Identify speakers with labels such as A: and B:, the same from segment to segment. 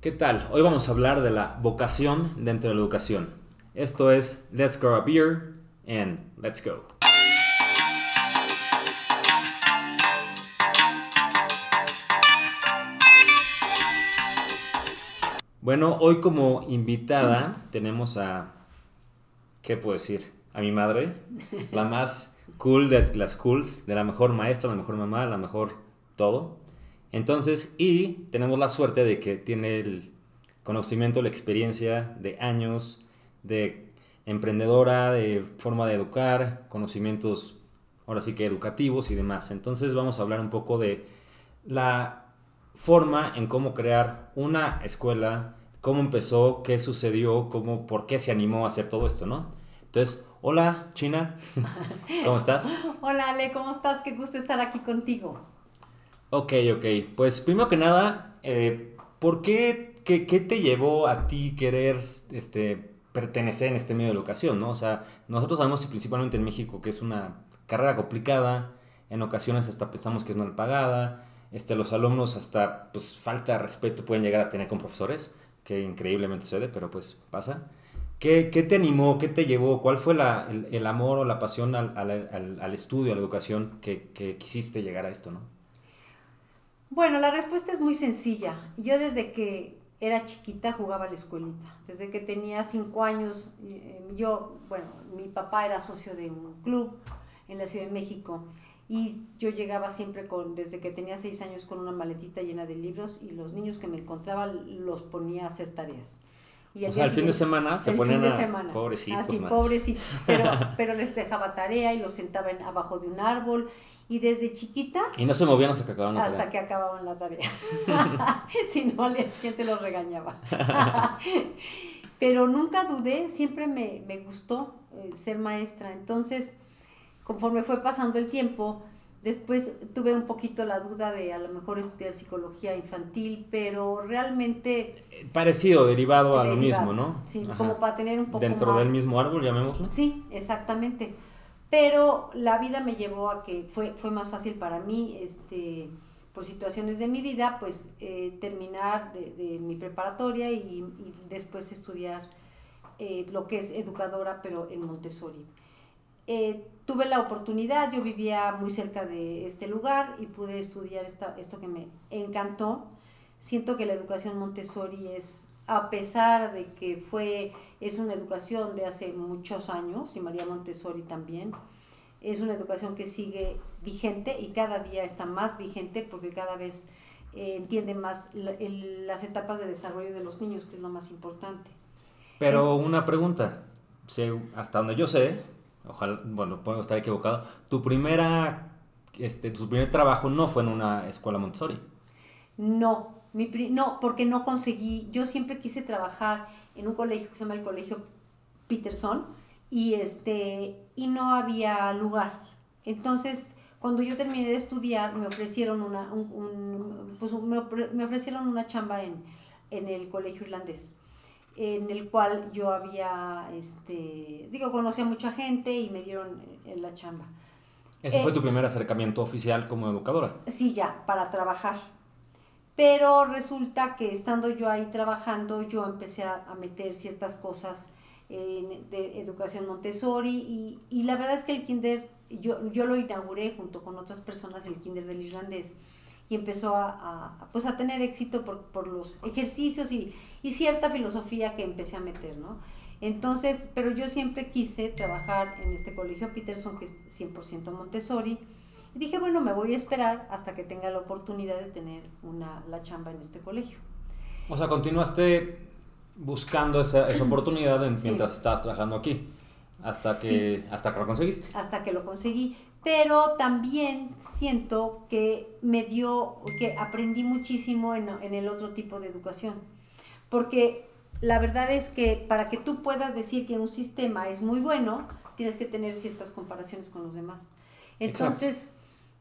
A: ¿Qué tal? Hoy vamos a hablar de la vocación dentro de la educación. Esto es Let's Grab a Beer and Let's Go. Bueno, hoy como invitada tenemos a, ¿qué puedo decir? A mi madre, la más cool de las cools, de la mejor maestra, la mejor mamá, la mejor todo. Entonces, y tenemos la suerte de que tiene el conocimiento, la experiencia de años de emprendedora, de forma de educar, conocimientos ahora sí que educativos y demás. Entonces vamos a hablar un poco de la forma en cómo crear una escuela, cómo empezó, qué sucedió, cómo, por qué se animó a hacer todo esto, ¿no? Entonces, hola China, ¿cómo estás?
B: Hola Ale, ¿cómo estás? Qué gusto estar aquí contigo.
A: Ok, ok. Pues primero que nada, eh, ¿por qué, qué, qué, te llevó a ti querer este, pertenecer en este medio de educación, ¿no? O sea, nosotros sabemos, principalmente en México, que es una carrera complicada, en ocasiones hasta pensamos que es mal pagada, este, los alumnos hasta, pues, falta de respeto pueden llegar a tener con profesores, que increíblemente sucede, pero pues pasa. ¿Qué, qué te animó, qué te llevó, cuál fue la, el, el, amor o la pasión al, al, al, estudio, a la educación que, que quisiste llegar a esto, no?
B: Bueno, la respuesta es muy sencilla. Yo desde que era chiquita jugaba a la escuelita. Desde que tenía cinco años, eh, yo, bueno, mi papá era socio de un club en la Ciudad de México y yo llegaba siempre con, desde que tenía seis años, con una maletita llena de libros y los niños que me encontraba los ponía a hacer tareas.
A: Y o sea, el fin de semana se ponían a...
B: Semana.
A: Pobrecitos.
B: Así, pobrecitos. Pero, pero les dejaba tarea y los sentaba en, abajo de un árbol y desde chiquita...
A: Y no se movían hasta que acababan la
B: hasta
A: tarea.
B: Hasta que acababan la tarea. si no, al siguiente los regañaba. Pero nunca dudé, siempre me, me gustó eh, ser maestra. Entonces, conforme fue pasando el tiempo, después tuve un poquito la duda de a lo mejor estudiar psicología infantil, pero realmente...
A: Parecido, derivado a lo mismo, ¿no?
B: Sí, Ajá. como para tener un poco
A: Dentro
B: más...
A: del mismo árbol, llamémoslo.
B: Sí, exactamente pero la vida me llevó a que fue, fue más fácil para mí, este, por situaciones de mi vida, pues eh, terminar de, de, mi preparatoria y, y después estudiar eh, lo que es educadora, pero en Montessori. Eh, tuve la oportunidad, yo vivía muy cerca de este lugar y pude estudiar esta, esto que me encantó. Siento que la educación Montessori es a pesar de que fue, es una educación de hace muchos años, y María Montessori también, es una educación que sigue vigente y cada día está más vigente porque cada vez eh, entiende más la, el, las etapas de desarrollo de los niños, que es lo más importante.
A: Pero una pregunta, hasta donde yo sé, ojalá, bueno, puedo estar equivocado, tu primera, este, tu primer trabajo no fue en una escuela Montessori.
B: No, mi pri no, porque no conseguí, yo siempre quise trabajar en un colegio que se llama el Colegio Peterson y, este, y no había lugar. Entonces, cuando yo terminé de estudiar, me ofrecieron una, un, pues me, me, ofrecieron una chamba en, en el colegio irlandés, en el cual yo había, este, digo, conocí a mucha gente y me dieron la chamba.
A: ¿Ese eh, fue tu primer acercamiento oficial como educadora?
B: Sí, ya, para trabajar. Pero resulta que estando yo ahí trabajando, yo empecé a, a meter ciertas cosas eh, de educación Montessori y, y, la verdad es que el kinder, yo, yo lo inauguré junto con otras personas, el kinder del irlandés, y empezó a, a pues a tener éxito por, por los ejercicios y, y, cierta filosofía que empecé a meter, ¿no? Entonces, pero yo siempre quise trabajar en este colegio Peterson, que es 100% Montessori, y dije, bueno, me voy a esperar hasta que tenga la oportunidad de tener una, la chamba en este colegio.
A: O sea, continuaste buscando esa, esa oportunidad en, sí. mientras estabas trabajando aquí, hasta que, sí. hasta que lo conseguiste.
B: Hasta que lo conseguí, pero también siento que me dio, que aprendí muchísimo en, en el otro tipo de educación, porque la verdad es que para que tú puedas decir que un sistema es muy bueno, tienes que tener ciertas comparaciones con los demás. Entonces, Exacto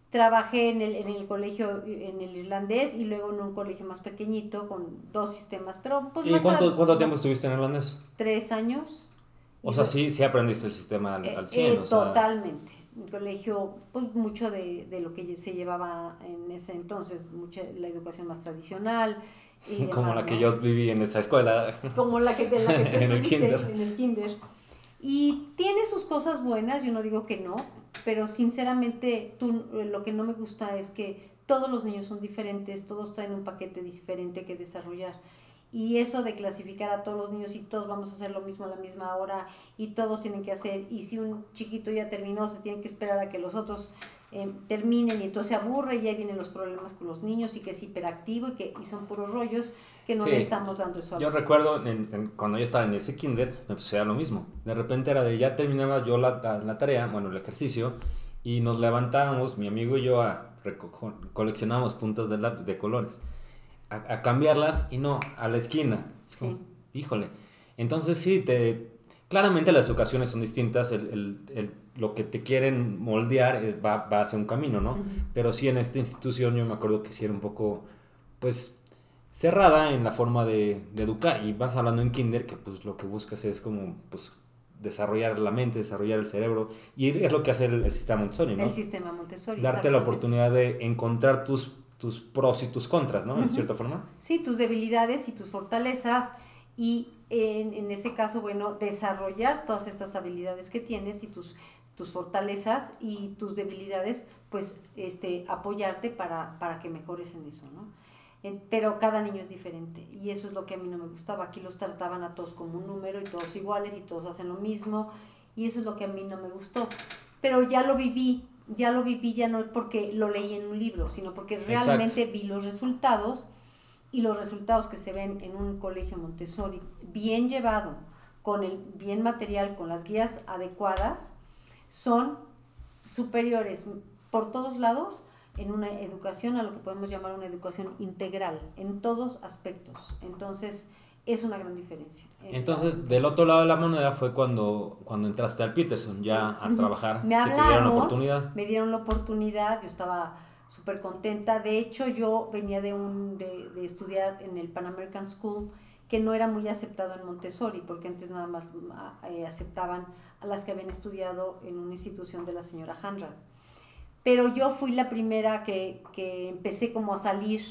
B: trabajé en el, en el colegio en el irlandés y luego en un colegio más pequeñito con dos sistemas pero pues
A: ¿y cuánto, cuánto tiempo estuviste en irlandés?
B: tres años.
A: O sea sí sí aprendiste el sistema al, al 100
B: eh,
A: o sea...
B: totalmente mi colegio pues mucho de, de, lo que se llevaba en ese entonces mucha la educación más tradicional
A: como la que yo viví en esa escuela.
B: Como la que, te, la que en, el kinder. en el kinder. Y tiene sus cosas buenas, yo no digo que no, pero sinceramente tú, lo que no me gusta es que todos los niños son diferentes, todos traen un paquete diferente que desarrollar. Y eso de clasificar a todos los niños y todos vamos a hacer lo mismo a la misma hora y todos tienen que hacer, y si un chiquito ya terminó, se tiene que esperar a que los otros eh, terminen y entonces se aburre y ahí vienen los problemas con los niños y que es hiperactivo y que y son puros rollos que no le estamos dando eso.
A: Yo recuerdo cuando yo estaba en ese kinder, me pasaba lo mismo. De repente era de ya terminaba yo la, la, tarea, bueno, el ejercicio, y nos levantábamos, mi amigo y yo, a coleccionábamos puntas de lápiz de colores, a, cambiarlas y no, a la esquina. híjole. Entonces sí, te, claramente las ocasiones son distintas, el, el, el, lo que te quieren moldear eh, va, va hacia un camino, ¿no? Pero sí en esta institución yo me acuerdo que sí era un poco, pues cerrada en la forma de, educar. Y vas hablando en kinder que pues lo que buscas es como pues desarrollar la mente, desarrollar el cerebro. Y es lo que hace el, sistema Montessori, ¿no?
B: El sistema Montessori.
A: Darte la oportunidad de encontrar tus, tus pros y tus contras, ¿no? En cierta forma.
B: Sí, tus debilidades y tus fortalezas. Y en, en, ese caso, bueno, desarrollar todas estas habilidades que tienes y tus, tus fortalezas y tus debilidades, pues este, apoyarte para, para que mejores en eso, ¿no? pero cada niño es diferente y eso es lo que a mí no me gustaba. Aquí los trataban a todos como un número y todos iguales y todos hacen lo mismo y eso es lo que a mí no me gustó. Pero ya lo viví, ya lo viví ya no porque lo leí en un libro, sino porque realmente vi los resultados y los resultados que se ven en un colegio Montessori bien llevado, con el bien material, con las guías adecuadas, son superiores por todos lados en una educación a lo que podemos llamar una educación integral, en todos aspectos. Entonces, es una gran diferencia.
A: Entonces, del otro lado de la moneda fue cuando, cuando entraste al Peterson, ya a trabajar,
B: me que te dieron la oportunidad. Me dieron la oportunidad, yo estaba súper contenta. De hecho, yo venía de, un, de, de, estudiar en el Pan American School, que no era muy aceptado en Montessori, porque antes nada más eh, aceptaban a las que habían estudiado en una institución de la señora Hanrad pero yo fui la primera que, que empecé como a salir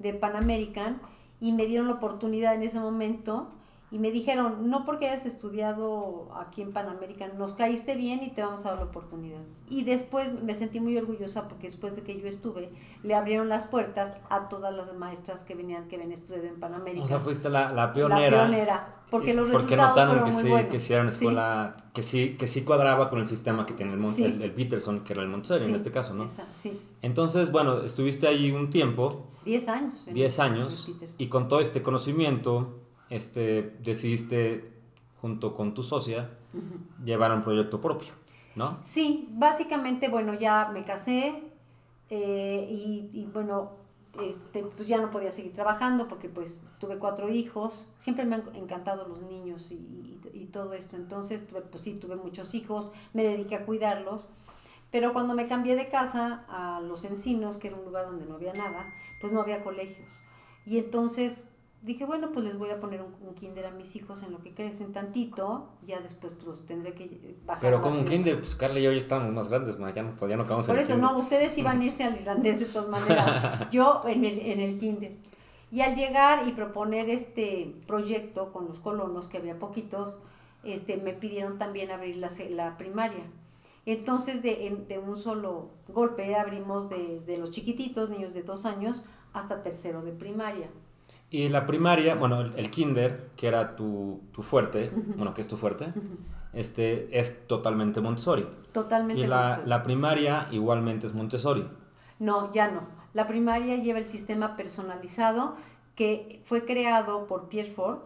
B: de Pan American y me dieron la oportunidad en ese momento y me dijeron, no porque hayas estudiado aquí en Panamérica, nos caíste bien y te vamos a dar la oportunidad. Y después me sentí muy orgullosa porque después de que yo estuve, le abrieron las puertas a todas las maestras que venían, que habían estudiado en Panamérica.
A: O sea, fuiste la, la pionera.
B: La pionera, porque los porque
A: notaron
B: que
A: sí, que sí era una escuela que sí que sí cuadraba con el sistema que tiene el, el, Peterson, que era el Montessori en este caso, ¿no?
B: sí.
A: Entonces, bueno, estuviste allí un tiempo.
B: Diez años.
A: Diez años. Y con todo este conocimiento este, decidiste, junto con tu socia, llevar un proyecto propio, ¿no?
B: Sí, básicamente, bueno, ya me casé eh, y, bueno, este, pues ya no podía seguir trabajando porque pues tuve cuatro hijos, siempre me han encantado los niños y, y, todo esto, entonces pues sí, tuve muchos hijos, me dediqué a cuidarlos, pero cuando me cambié de casa a Los Encinos, que era un lugar donde no había nada, pues no había colegios. Y entonces dije, bueno, pues les voy a poner un, kinder a mis hijos en lo que crecen tantito, ya después pues tendré que bajar.
A: Pero como un kinder, pues Carla y yo ya estábamos más grandes, ya no, ya no acabamos
B: Por eso, no, ustedes iban a irse al irlandés de todas maneras, yo en el, en el kinder. Y al llegar y proponer este proyecto con los colonos, que había poquitos, este, me pidieron también abrir la, la primaria. Entonces, de, de un solo golpe abrimos de, de los chiquititos, niños de dos años, hasta tercero de primaria.
A: Y la primaria, bueno, el, kinder, que era tu, tu fuerte, bueno, que es tu fuerte, este, es totalmente Montessori.
B: Totalmente
A: Y la, la primaria igualmente es Montessori.
B: No, ya no. La primaria lleva el sistema personalizado que fue creado por Pierre Ford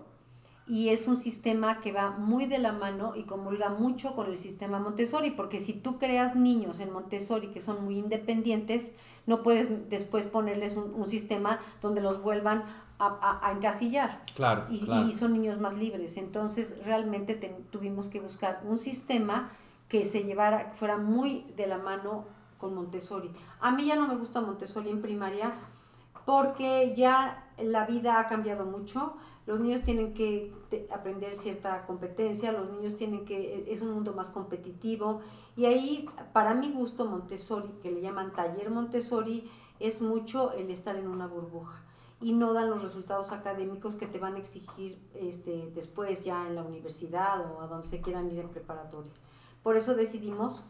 B: y es un sistema que va muy de la mano y comulga mucho con el sistema Montessori, porque si tú creas niños en Montessori que son muy independientes, no puedes después ponerles un, un sistema donde los vuelvan a, encasillar.
A: Claro
B: y, son niños más libres. Entonces, realmente tuvimos que buscar un sistema que se llevara, fuera muy de la mano con Montessori. A mí ya no me gusta Montessori en primaria porque ya la vida ha cambiado mucho. Los niños tienen que aprender cierta competencia, los niños tienen que, es un mundo más competitivo. Y ahí, para mi gusto, Montessori, que le llaman taller Montessori, es mucho el estar en una burbuja y no dan los resultados académicos que te van a exigir este, después ya en la universidad o a donde se quieran ir en preparatoria. Por eso decidimos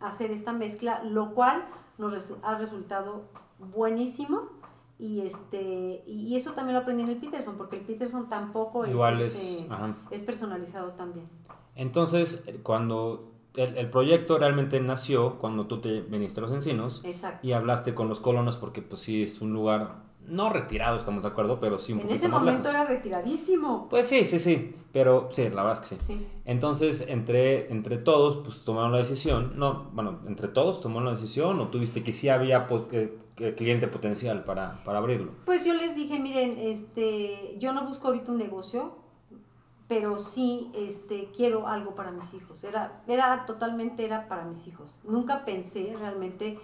B: hacer esta mezcla, lo cual nos ha resultado buenísimo y este y eso también lo aprendí en el Peterson porque el Peterson tampoco es,
A: Igual
B: este,
A: es,
B: personalizado también.
A: Entonces, cuando el, el proyecto realmente nació, cuando tú te viniste a los encinos
B: Exacto.
A: y hablaste con los colonos, porque pues sí, es un lugar no retirado, estamos de acuerdo, pero sí un
B: En
A: poquito
B: ese momento
A: lejos.
B: era retiradísimo.
A: Pues sí, sí, sí, pero sí, la verdad es que sí.
B: Sí.
A: Entonces, entre, entre todos, pues tomaron la decisión, no, bueno, entre todos tomaron la decisión o tuviste que sí había pues, eh, cliente potencial para, para abrirlo.
B: Pues yo les dije, miren, este, yo no busco ahorita un negocio, pero sí este, quiero algo para mis hijos. Era, era totalmente era para mis hijos. Nunca pensé realmente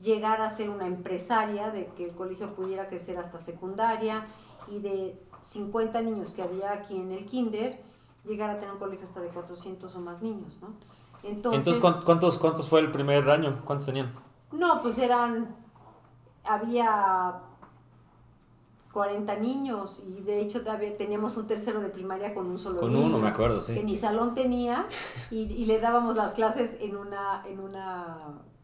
B: llegar a ser una empresaria, de que el colegio pudiera crecer hasta secundaria y de 50 niños que había aquí en el kinder, llegar a tener un colegio hasta de 400 o más niños, ¿no? Entonces,
A: Entonces, ¿cuán- ¿cuántos, ¿cuántos fue el primer año? ¿Cuántos tenían?
B: no, pues eran, había 40 niños y de hecho todavía teníamos un tercero de primaria con un solo
A: Con
B: niño,
A: uno, me acuerdo,
B: Que
A: sí.
B: ni salón tenía y, y le dábamos las clases en una, en una,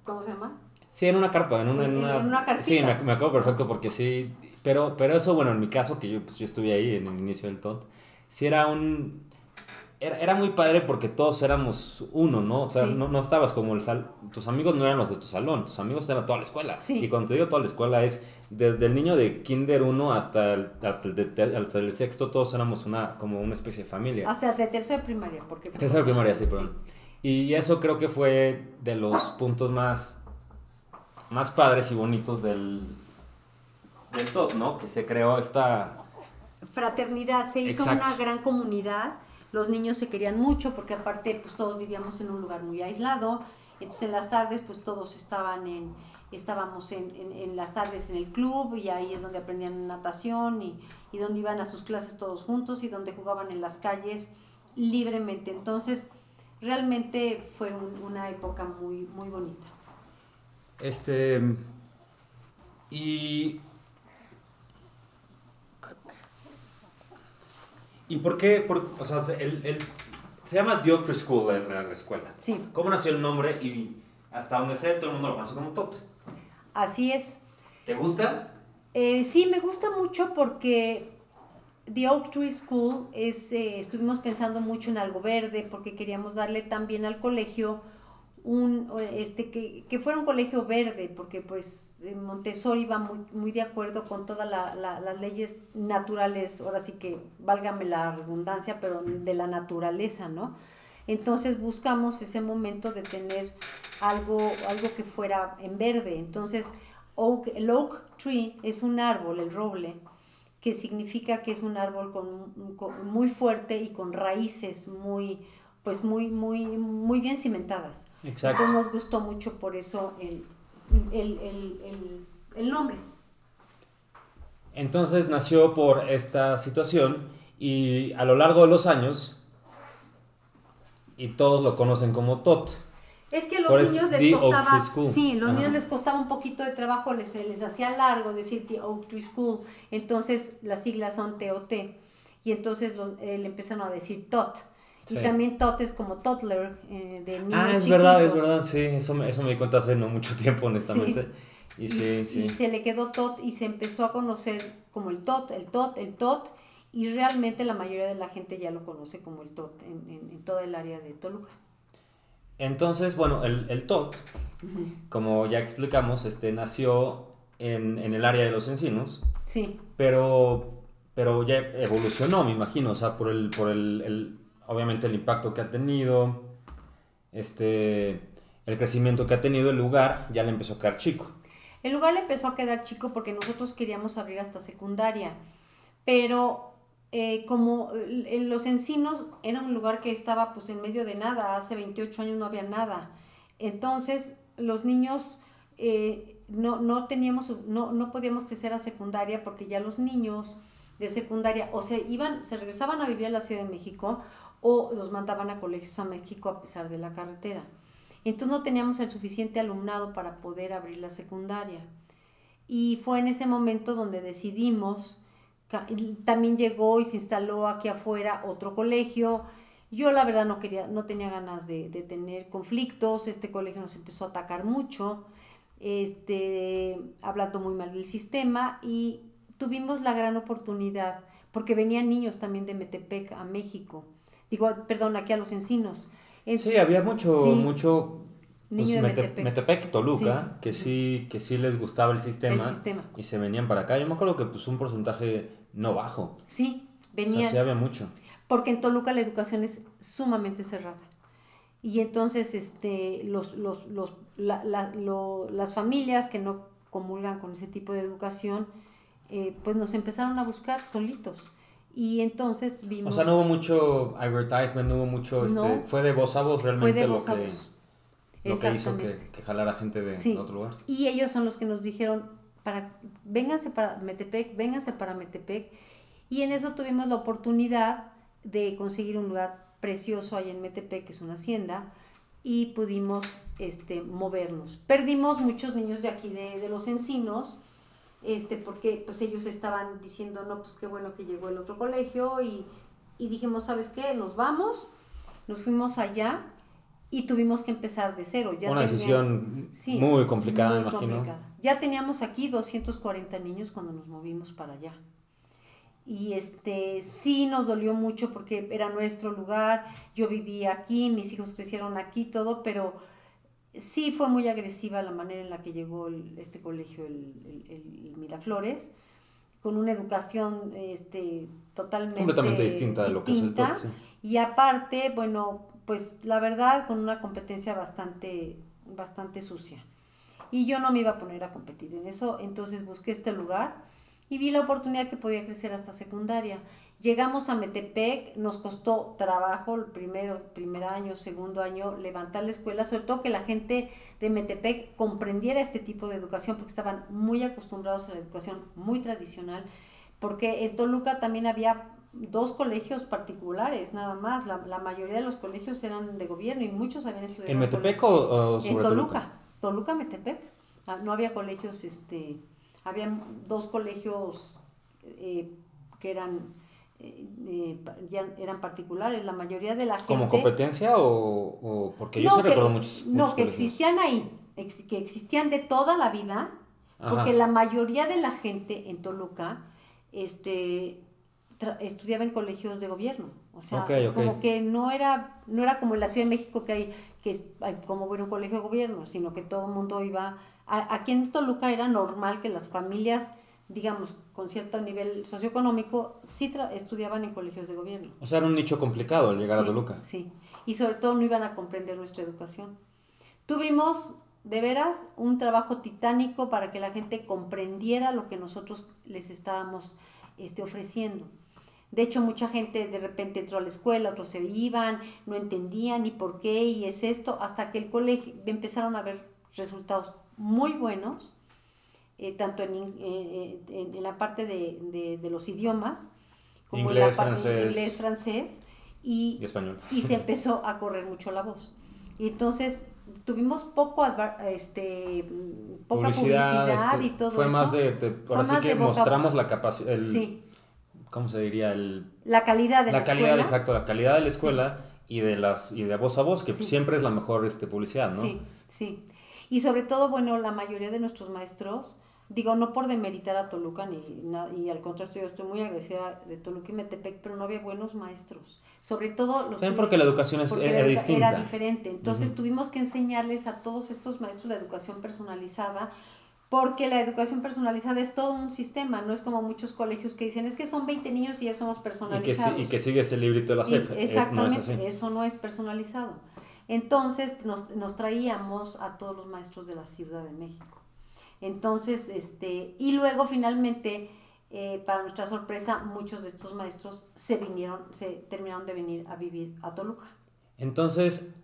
B: ¿cómo se llama?
A: Sí, en una carpa, en una... En una,
B: en una
A: sí, me, me acuerdo perfecto porque sí, pero, pero eso, bueno, en mi caso, que yo, pues, yo estuve ahí en el inicio del TOT, sí era un... Era, era muy padre porque todos éramos uno, ¿no? O sea,
B: Sí.
A: no, no estabas como el sal... Tus amigos no eran los de tu salón, tus amigos eran toda la escuela.
B: Sí.
A: Y cuando te digo toda la escuela es desde el niño de kinder 1 hasta el, hasta el, de hasta el sexto, todos éramos una, como una especie de familia.
B: Hasta de tercero de primaria, porque...
A: Tercera de primaria, sí, perdón. Y eso creo que fue de los puntos más, más padres y bonitos del, del TOT, ¿no? Que se creó esta...
B: fraternidad, se hizo
A: Exacto.
B: una gran comunidad, los niños se querían mucho porque aparte pues todos vivíamos en un lugar muy aislado, entonces en las tardes pues todos estaban en, estábamos en, en- en las tardes en el club y ahí es donde aprendían natación y, y donde iban a sus clases todos juntos y donde jugaban en las calles libremente, entonces realmente fue un- una época muy, muy bonita.
A: Este... Y... ¿Y por qué? Por- o sea, el, el- se llama The Oak Tree School en la, la escuela.
B: Sí,
A: ¿Cómo nació el nombre? Y hasta donde sé, todo el mundo lo conoce como TOT.
B: así es.
A: ¿Te gusta?
B: Eh, sí, me gusta mucho porque The Oak Tree School es, eh, estuvimos pensando mucho en algo verde porque queríamos darle también al colegio un, este, que, que fuera un colegio verde, porque pues Montessori va muy, muy de acuerdo con todas la- la- las leyes naturales, ahora sí que válgame la redundancia, pero de la naturaleza, ¿no? Entonces buscamos ese momento de tener algo, algo que fuera en verde. Entonces, oak, el oak tree es un árbol, el roble, que significa que es un árbol con- muy fuerte y con raíces muy, pues muy, muy, muy bien cimentadas.
A: Exacto.
B: Entonces nos gustó mucho por eso el, el, el, el, el nombre.
A: Entonces nació por esta situación y a lo largo de los años, y todos lo conocen como TOT.
B: Es que a los
A: Por
B: niños les costaba, sí, los
A: Ajá.
B: niños les costaba un poquito de trabajo, les, les hacía largo decir The Oak Tree School, entonces las siglas son TOT, y entonces los, eh, le empezaron a decir TOT,
A: Sí.
B: y también TOT es como toddler, eh, de niños
A: Ah, es verdad, es verdad, sí, eso me, eso me di cuenta hace no mucho tiempo, honestamente. Y
B: Y,
A: sí,
B: y se le quedó TOT y se empezó a conocer como el TOT, el TOT, el TOT, y realmente la mayoría de la gente ya lo conoce como el TOT en, en, en toda el área de Toluca.
A: Entonces, bueno, el, el TOT, como ya explicamos, este, nació en, en el área de los encinos,
B: Sí,
A: pero, pero ya evolucionó, me imagino, o sea, por el, por el, el- obviamente el impacto que ha tenido, este, el crecimiento que ha tenido el lugar, ya le empezó a quedar chico.
B: El lugar le empezó a quedar chico porque nosotros queríamos abrir hasta secundaria, pero eh, como eh, los encinos era un lugar que estaba pues en medio de nada, hace 28 años no había nada. Entonces los niños eh, no, no teníamos, no, no podíamos crecer a secundaria porque ya los niños de secundaria o se iban, se regresaban a vivir a la Ciudad de México o los mandaban a colegios a México a pesar de la carretera. Entonces no teníamos el suficiente alumnado para poder abrir la secundaria. Y fue en ese momento donde decidimos, también llegó y se instaló aquí afuera otro colegio. Yo la verdad no quería, no tenía ganas de, de tener conflictos, este colegio nos empezó a atacar mucho, este, hablando muy mal del sistema y tuvimos la gran oportunidad, porque venían niños también de Metepec a México, digo, perdón, aquí a los encinos.
A: sí, había mucho, mucho pues, Metepec. Toluca, que sí, que sí les gustaba el sistema, y se venían para acá. Yo me acuerdo que pues un porcentaje no bajo.
B: Sí, venían.
A: sí había mucho.
B: Porque en Toluca la educación es sumamente cerrada. Y entonces este, los, los, los, las familias que no comulgan con ese tipo de educación, eh, pues nos empezaron a buscar solitos. Y entonces vimos...
A: O sea, no hubo mucho advertisement, no hubo mucho... Este, fue de voz a voz realmente lo, que, lo que hizo que, que jalara gente de, otro lugar.
B: Y ellos son los que nos dijeron, para, vénganse para Metepec, vénganse para Metepec. Y en eso tuvimos la oportunidad de conseguir un lugar precioso ahí en Metepec, que es una hacienda, y pudimos este, movernos. Perdimos muchos niños de aquí, de, de los encinos, este, porque pues ellos estaban diciendo, no, pues qué bueno que llegó el otro colegio y, y dijimos, ¿sabes qué? Nos vamos, nos fuimos allá y tuvimos que empezar de cero.
A: Ya Una decisión muy complicada, me imagino.
B: Ya teníamos aquí 240 niños cuando nos movimos para allá. Y este sí nos dolió mucho porque era nuestro lugar, yo vivía aquí, mis hijos crecieron aquí, todo, pero sí fue muy agresiva la manera en la que llegó este colegio, el, Miraflores, con una educación este, totalmente
A: completamente distinta de lo que es el TOC,
B: Y aparte, bueno, pues la verdad, con una competencia bastante, bastante sucia. Y yo no me iba a poner a competir en eso, entonces busqué este lugar y vi la oportunidad que podía crecer hasta secundaria. Llegamos a Metepec, nos costó trabajo el primero, primer año, segundo año, levantar la escuela, sobre todo que la gente de Metepec comprendiera este tipo de educación, porque estaban muy acostumbrados a la educación muy tradicional, porque en Toluca también había dos colegios particulares, nada más, la, mayoría de los colegios eran de gobierno y muchos habían estudiado.
A: ¿En Metepec o, sobre
B: En Toluca, Toluca, Metepec, ah, no había colegios, este, había dos colegios eh, que eran eh, ya eran particulares, la mayoría de la gente...
A: ¿Como competencia o, porque yo no, se recuerdo muchos,
B: No, que existían ahí, que existían de toda la vida, porque la mayoría de la gente en Toluca este, estudiaba en colegios de gobierno. O sea, como que no era, no era como en la Ciudad de México que hay, que hay como bueno un colegio de gobierno, sino que todo el mundo iba... aquí en Toluca era normal que las familias digamos, con cierto nivel socioeconómico, sí estudiaban en colegios de gobierno.
A: O sea, era un nicho complicado al llegar a Toluca.
B: Sí, y sobre todo no iban a comprender nuestra educación. Tuvimos, de veras, un trabajo titánico para que la gente comprendiera lo que nosotros les estábamos este, ofreciendo. De hecho, mucha gente de repente entró a la escuela, otros se iban, no entendían ni por qué y es esto, hasta que el colegio empezaron a ver resultados muy buenos eh, tanto en, eh, en, la parte de, de, los idiomas,
A: como inglés, en la parte francés,
B: inglés, francés y,
A: español.
B: Y se empezó a correr mucho la voz. Y entonces tuvimos poco este poca publicidad, este, y todo
A: fue más de, por así que mostramos la capacidad sí. cómo se diría el
B: la calidad de la,
A: la calidad exacto la calidad de la escuela y de las y de voz a voz que siempre es la mejor este publicidad no
B: sí sí. Y sobre todo bueno la mayoría de nuestros maestros Digo, no por demeritar a Toluca, ni y al contrario, yo estoy muy agradecida de Toluca y Metepec, pero no había buenos maestros. Sobre todo los...
A: También porque la educación es, era, distinta.
B: Era diferente. Entonces tuvimos que enseñarles a todos estos maestros la educación personalizada, porque la educación personalizada es todo un sistema, no es como muchos colegios que dicen, es que son 20 niños y ya somos personalizados.
A: Y que, sigue ese librito de la SEP.
B: Exactamente, eso no es personalizado. Entonces nos, nos traíamos a todos los maestros de la Ciudad de México. Entonces, este, y luego finalmente, eh, para nuestra sorpresa, muchos de estos maestros se vinieron, se terminaron de venir a vivir a Toluca.
A: Entonces,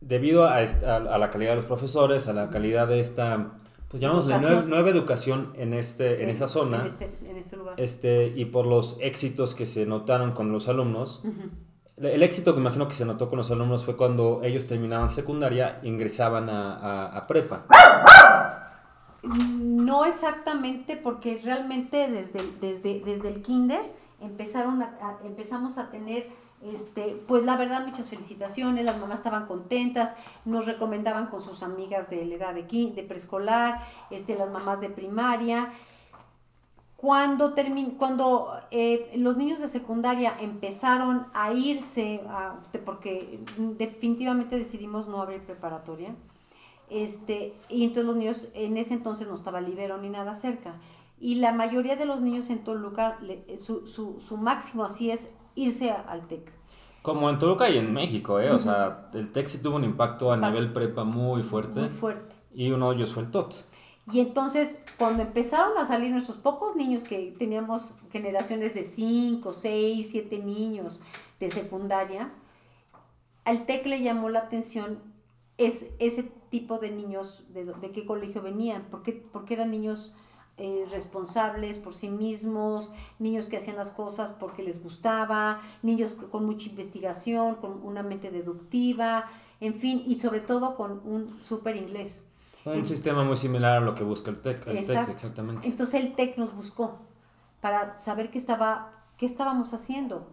A: debido a, a, la calidad de los profesores, a la calidad de esta, pues llamémosle nueva, nueva, educación en, este, en, esa zona,
B: en este, en este, lugar.
A: Este, y por los éxitos que se notaron con los alumnos, el éxito que imagino que se notó con los alumnos fue cuando ellos terminaban secundaria, ingresaban a, a, a prepa.
B: No exactamente porque realmente desde, desde, desde el kinder empezaron a, empezamos a tener este, pues la verdad muchas felicitaciones, las mamás estaban contentas, nos recomendaban con sus amigas de la edad de, preescolar, este, las mamás de primaria. Cuando, termin cuando eh, los niños de secundaria empezaron a irse, porque definitivamente decidimos no abrir preparatoria, este, y entonces los niños, en ese entonces no estaba Libero ni nada cerca, y la mayoría de los niños en Toluca, su, su, su máximo así es irse al TEC.
A: Como en Toluca y en México, ¿eh? O sea, el TEC sí tuvo un impacto a nivel prepa muy fuerte.
B: Muy fuerte.
A: Y uno de ellos fue el TOT.
B: Y entonces, cuando empezaron a salir nuestros pocos niños, que teníamos generaciones de 5, 6, 7 niños de secundaria, al TEC le llamó la atención es, ese tipo de niños, de, de qué colegio venían, porque, porque eran niños eh, responsables por sí mismos, niños que hacían las cosas porque les gustaba, niños con mucha investigación, con una mente deductiva, en fin, y sobre todo con un súper inglés.
A: Un sistema muy similar a lo que busca el TEC, el exactamente.
B: Entonces el TEC nos buscó para saber qué, estaba, qué estábamos haciendo.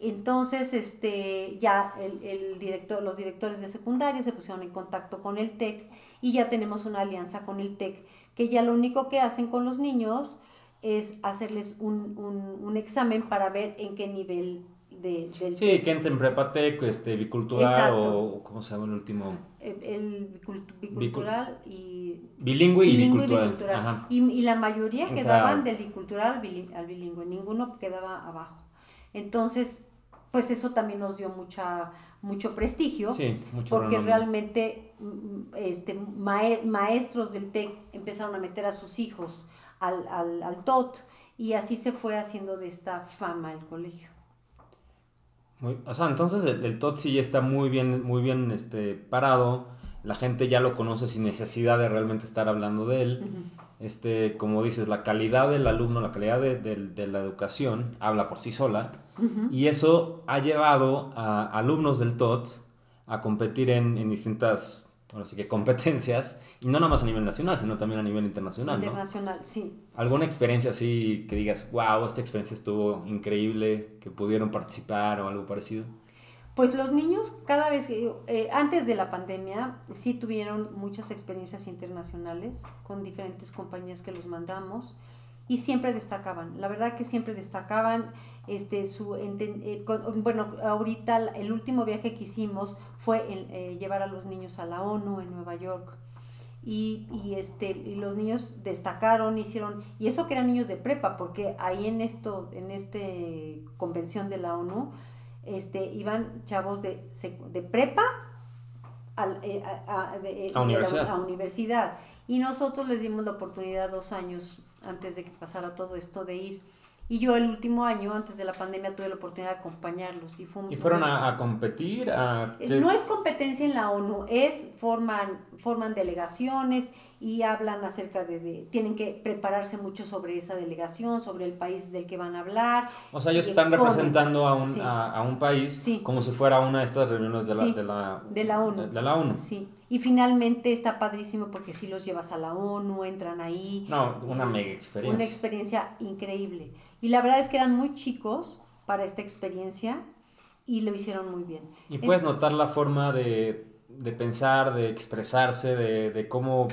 B: Entonces, este, ya el, el, director, los directores de secundaria se pusieron en contacto con el TEC y ya tenemos una alianza con el TEC que ya lo único que hacen con los niños es hacerles un, un, examen para ver en qué nivel de,
A: del... Sí, que entren prepatec, este, bicultural o ¿cómo se llama el último?
B: El, bicultural y...
A: Bilingüe y bicultural.
B: Y, y, la mayoría quedaban del bicultural al bilingüe, ninguno quedaba abajo. Entonces, pues eso también nos dio mucha mucho prestigio, porque realmente mm, este, maestros del TEC empezaron a meter a sus hijos al, al, TOT y así se fue haciendo de esta fama el colegio.
A: o sea, entonces el, TOT sí ya está muy bien, muy bien este, parado, la gente ya lo conoce sin necesidad de realmente estar hablando de él. Este, como dices, la calidad del alumno, la calidad de, de la educación habla por sí sola y eso ha llevado a alumnos del TOT a competir en, en distintas bueno, sí que competencias, y no nada más a nivel nacional, sino también a nivel internacional.
B: Internacional, sí.
A: ¿Alguna experiencia así que digas, wow, esta experiencia estuvo increíble, que pudieron participar o algo parecido?
B: Pues los niños cada vez eh, antes de la pandemia, sí tuvieron muchas experiencias internacionales con diferentes compañías que los mandamos y siempre destacaban, la verdad que siempre destacaban este, su, eh, bueno, ahorita el último viaje que hicimos fue eh, llevar a los niños a la ONU en Nueva York. Y, y, este, y los niños destacaron, hicieron, y eso que eran niños de prepa, porque ahí en esto, en este convención de la ONU, este, iban chavos de, de prepa eh, a, universidad. a, universidad. Y nosotros les dimos la oportunidad dos años antes de que pasara todo esto de ir y yo el último año, antes de la pandemia, tuve la oportunidad de acompañarlos. ¿Y,
A: ¿Y fueron a, competir? A...
B: Eh, no es competencia en la ONU, es forman, forman delegaciones y hablan acerca de, Tienen que prepararse mucho sobre esa delegación, sobre el país del que van a hablar.
A: O sea, ellos están representando a un, a, un país como si fuera una de estas reuniones de la, de la,
B: de la ONU.
A: De, la ONU.
B: Sí. Y finalmente está padrísimo porque si los llevas a la ONU, entran ahí.
A: No, una mega experiencia.
B: Una experiencia increíble. Y la verdad es que eran muy chicos para esta experiencia y lo hicieron muy bien.
A: Y puedes notar la forma de, pensar, de expresarse, de, cómo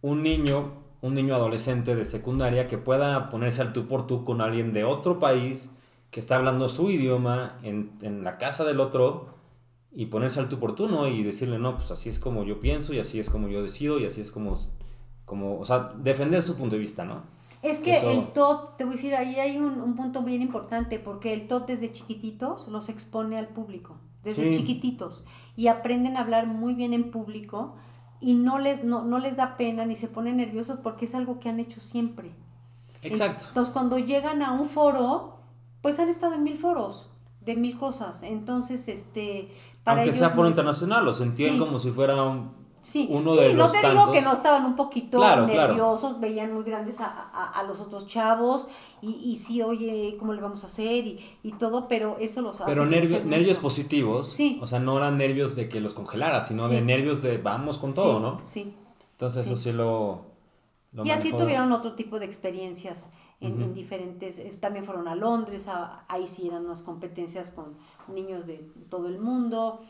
A: un niño, un niño adolescente de secundaria que pueda ponerse al tú por tú con alguien de otro país que está hablando su idioma en, en la casa del otro y ponerse al tú por tú, ¿no? Y decirle, no, pues así es como yo pienso y así es como yo decido y así es como, como o sea, defender su punto de vista, ¿no?
B: Es que el TOT, te voy a decir, ahí hay un, punto bien importante, porque el TOT desde chiquititos los expone al público, desde chiquititos, y aprenden a hablar muy bien en público y no les, no, no les da pena ni se ponen nerviosos porque es algo que han hecho siempre.
A: Exacto.
B: Entonces, cuando llegan a un foro, pues han estado en mil foros de mil cosas. Entonces, este...
A: Aunque sea foro internacional, los sentían como si fuera un
B: Sí, uno de no te digo que no estaban un poquito nerviosos, veían muy grandes a, los otros chavos y, y sí, oye, ¿cómo le vamos a hacer? Y, y todo, pero eso los
A: hace. Pero nervios positivos, sí. o sea, no eran nervios de que los congelara, sino de nervios de vamos con todo, ¿no?
B: Sí.
A: Entonces eso sí lo,
B: y así tuvieron otro tipo de experiencias en, diferentes, eh, también fueron a Londres, ahí sí eran unas competencias con niños de todo el mundo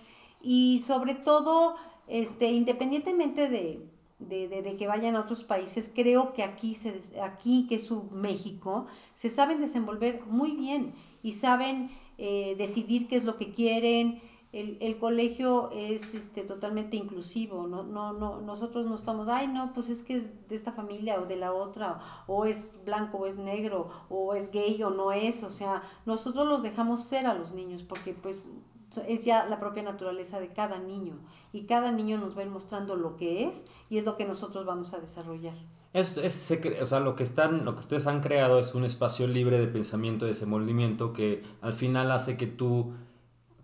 B: y sobre todo, este, independientemente de, de, que vayan a otros países, creo que aquí, se, aquí que es su México, se saben desenvolver muy bien y saben eh, decidir qué es lo que quieren, el, el, colegio es este, totalmente inclusivo, no, no, no, nosotros no estamos, ay no, pues es que es de esta familia o de la otra, o es blanco o es negro, o es gay o no es, o sea, nosotros los dejamos ser a los niños porque pues es ya la propia naturaleza de cada niño y cada niño nos va a ir mostrando lo que es y es lo que nosotros vamos a desarrollar.
A: Es, es, o sea, lo que, están, lo que ustedes han creado es un espacio libre de pensamiento, de desenvolvimiento que al final hace que tú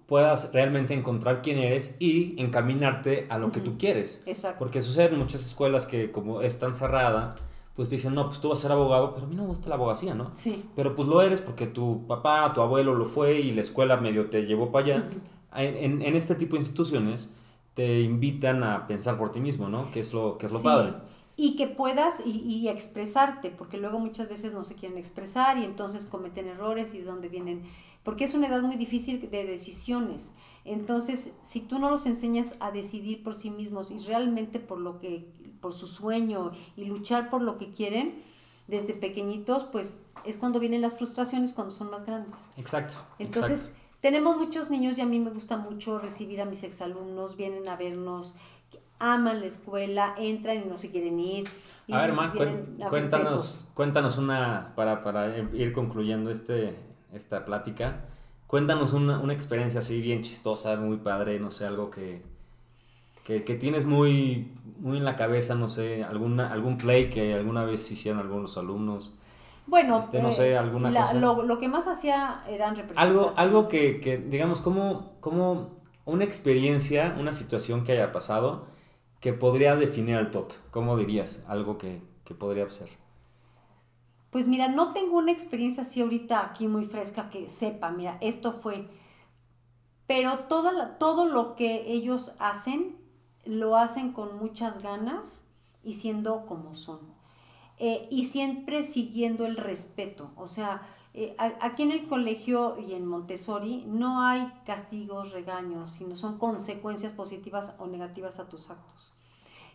A: puedas realmente encontrar quién eres y encaminarte a lo que tú quieres.
B: Exacto.
A: Porque sucede en muchas escuelas que como es tan cerrada, pues dicen, no, pues tú vas a ser abogado, pero a mí no me gusta la abogacía, ¿no?
B: Sí.
A: Pero pues lo eres porque tu papá, tu abuelo lo fue y la escuela medio te llevó para allá. en, en, este tipo de instituciones te invitan a pensar por ti mismo, ¿no? Que es lo, que es lo padre.
B: Y que puedas y, y, expresarte, porque luego muchas veces no se quieren expresar y entonces cometen errores y es donde vienen porque es una edad muy difícil de decisiones. Entonces, si tú no los enseñas a decidir por sí mismos y realmente por lo que, por su sueño y luchar por lo que quieren, desde pequeñitos, pues es cuando vienen las frustraciones cuando son más grandes.
A: Exacto.
B: Entonces, tenemos muchos niños y a mí me gusta mucho recibir a mis exalumnos, vienen a vernos, aman la escuela, entran y no se quieren ir.
A: a ver, Ma, cuéntanos, cuéntanos una, para, para ir concluyendo este, esta plática. Cuéntanos una, una, experiencia así bien chistosa, muy padre, no sé, algo que, que, tienes muy, muy en la cabeza, no sé, alguna, algún play que alguna vez hicieron algunos alumnos.
B: Bueno,
A: este, no sé, eh, alguna cosa.
B: Lo, lo, que más hacía eran
A: Algo, algo que, que digamos, como, como una experiencia, una situación que haya pasado que podría definir al TOT. ¿Cómo dirías? Algo que, que podría ser.
B: Pues mira, no tengo una experiencia así ahorita aquí muy fresca que sepa, mira, esto fue, pero todo, todo lo que ellos hacen, lo hacen con muchas ganas y siendo como son. Eh, y siempre siguiendo el respeto. O sea, eh, aquí en el colegio y en Montessori no hay castigos, regaños, sino son consecuencias positivas o negativas a tus actos.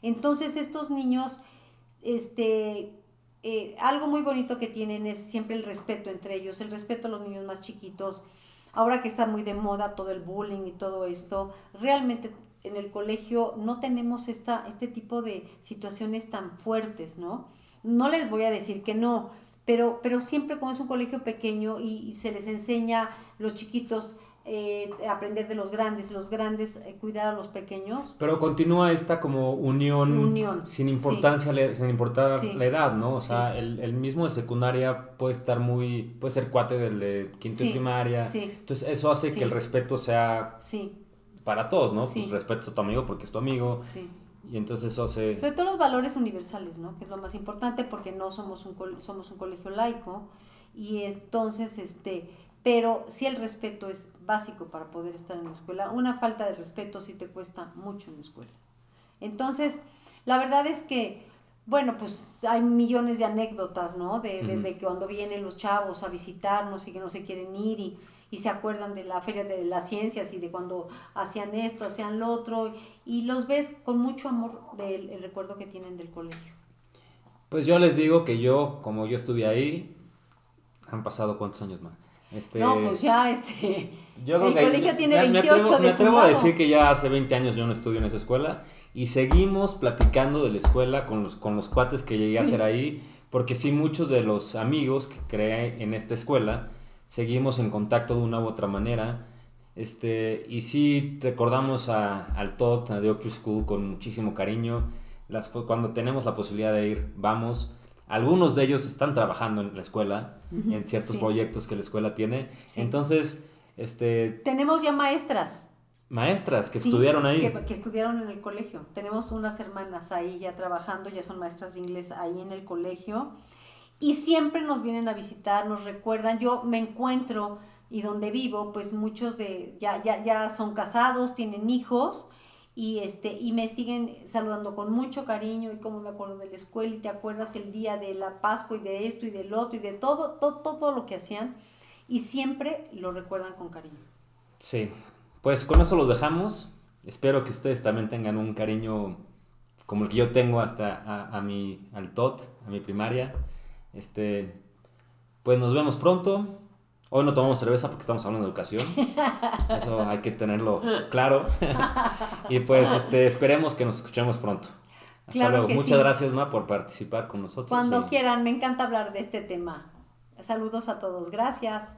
B: Entonces estos niños, este, eh, algo muy bonito que tienen es siempre el respeto entre ellos, el respeto a los niños más chiquitos. Ahora que está muy de moda todo el bullying y todo esto, realmente en el colegio no tenemos esta, este tipo de situaciones tan fuertes, ¿no? No les voy a decir que no, pero, pero siempre como es un colegio pequeño y, se les enseña los chiquitos eh, aprender de los grandes, los grandes eh, cuidar a los pequeños.
A: Pero continúa esta como unión, sin importancia, sin importar la edad, ¿no? O sea, el, mismo de secundaria puede estar muy, puede ser cuate del de quinto y primaria. Entonces eso hace que el respeto sea para todos, ¿no? Pues respeto a tu amigo porque es tu amigo. Y entonces eso hace...
B: Sobre todo los valores universales, ¿no? Que es lo más importante porque no somos un, somos un colegio laico y entonces, este, pero sí el respeto es básico para poder estar en la escuela. Una falta de respeto sí te cuesta mucho en la escuela. Entonces, la verdad es que, bueno, pues hay millones de anécdotas, ¿no? De, que cuando vienen los chavos a visitarnos y que no se quieren ir y, y, se acuerdan de la Feria de las Ciencias y de cuando hacían esto, hacían lo otro, y los ves con mucho amor del recuerdo que tienen del colegio.
A: Pues yo les digo que yo, como yo estuve ahí, han pasado cuántos años más.
B: Este, no, pues ya, este. el colegio tiene 28
A: me atrevo, Me atrevo a decir que ya hace 20 años yo no estudio en esa escuela y seguimos platicando de la escuela con los, con los cuates que llegué a hacer ahí, porque sí, muchos de los amigos que creé en esta escuela seguimos en contacto de una u otra manera. Este, y sí recordamos a, al TOT, a The Oak School con muchísimo cariño. Las, cuando tenemos la posibilidad de ir, vamos. Algunos de ellos están trabajando en la escuela, en ciertos proyectos que la escuela tiene. Entonces, este...
B: Tenemos ya maestras.
A: Maestras que estudiaron ahí.
B: Que, que, estudiaron en el colegio. Tenemos unas hermanas ahí ya trabajando, ya son maestras de inglés ahí en el colegio. Y siempre nos vienen a visitar, nos recuerdan. Yo me encuentro y donde vivo, pues muchos de ya, ya, ya son casados, tienen hijos y este y me siguen saludando con mucho cariño y como me acuerdo de la escuela y te acuerdas el día de la Pascua y de esto y del otro y de todo todo todo lo que hacían y siempre lo recuerdan con cariño.
A: Sí, pues con eso los dejamos. Espero que ustedes también tengan un cariño como el que yo tengo hasta a, a mi al TOT, a mi primaria. Este, pues nos vemos pronto. Hoy no tomamos cerveza porque estamos hablando de educación. Eso hay que tenerlo claro. y pues este, esperemos que nos escuchemos pronto. Hasta
B: Claro
A: luego. Muchas
B: sí.
A: gracias, Ma, por participar con nosotros.
B: Cuando
A: y-
B: quieran, me encanta hablar de este tema. Saludos a todos, gracias.